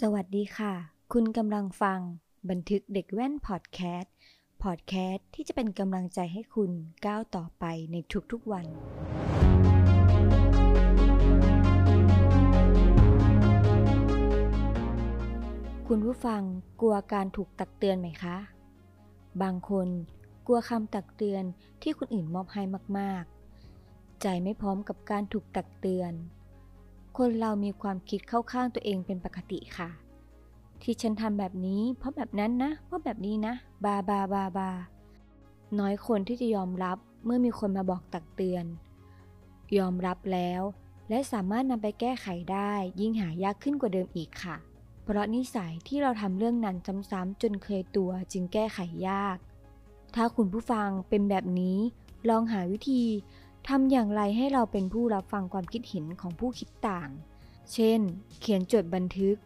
สวัสดีค่ะ คุณกำลังฟัง บันทึกเด็กแว่นพอดแคสต์ พอดแคสต์ที่จะเป็นกำลังใจให้คุณก้าวต่อไปในทุกๆวัน คุณผู้ฟังกลัวการถูกตักเตือนไหมคะ บางคนกลัวคำตักเตือนที่คนอื่นมอบให้มากๆ ใจไม่พร้อมกับการถูกตักเตือน คนเรามีความคิดเข้าข้างตัวเองเป็นปกติค่ะ ที่ฉันทำแบบนี้ เพราะแบบนั้นนะ เพราะแบบนี้นะ บาบาบาบา น้อยคนที่จะยอมรับเมื่อมีคนมาบอกตักเตือน ยอมรับแล้ว และสามารถนำไปแก้ไขได้ยิ่งหายากขึ้นกว่าเดิมอีกค่ะ เพราะนิสัยที่เราทำเรื่องนั้นซ้ำๆจนเคยตัวจึงแก้ไขยาก ถ้าคุณผู้ฟังเป็นแบบนี้ ลองหาวิธี ทำอย่างไรให้เราเป็นผู้รับฟังความคิดเห็นของผู้คิดต่าง เช่น เขียนจดบันทึก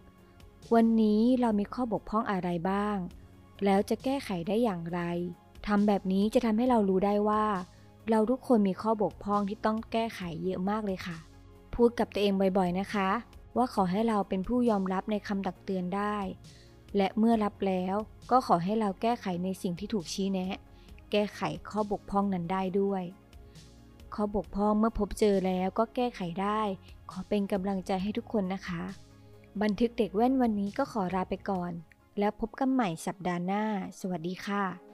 วันนี้เรามีข้อบกพร่องอะไรบ้าง แล้วจะแก้ไขได้อย่างไร ทำแบบนี้จะทำให้เรารู้ได้ว่า เราทุกคนมีข้อบกพร่องที่ต้องแก้ไขเยอะมากเลยค่ะ พูดกับตัวเองบ่อยๆนะคะ ว่าขอให้เราเป็นผู้ยอมรับในคำตักเตือนได้ และเมื่อรับแล้วก็ขอให้เราแก้ไขในสิ่งที่ถูกชี้แนะ แก้ไขข้อบกพร่องนั้นได้ด้วย ข้อบกพร่องเมื่อพบเจอแล้วก็แก้ไขได้ ขอเป็นกำลังใจให้ทุกคนนะคะ บันทึกเด็กแว่นวันนี้ก็ขอลาไปก่อน แล้วพบกันใหม่สัปดาห์หน้า สวัสดีค่ะ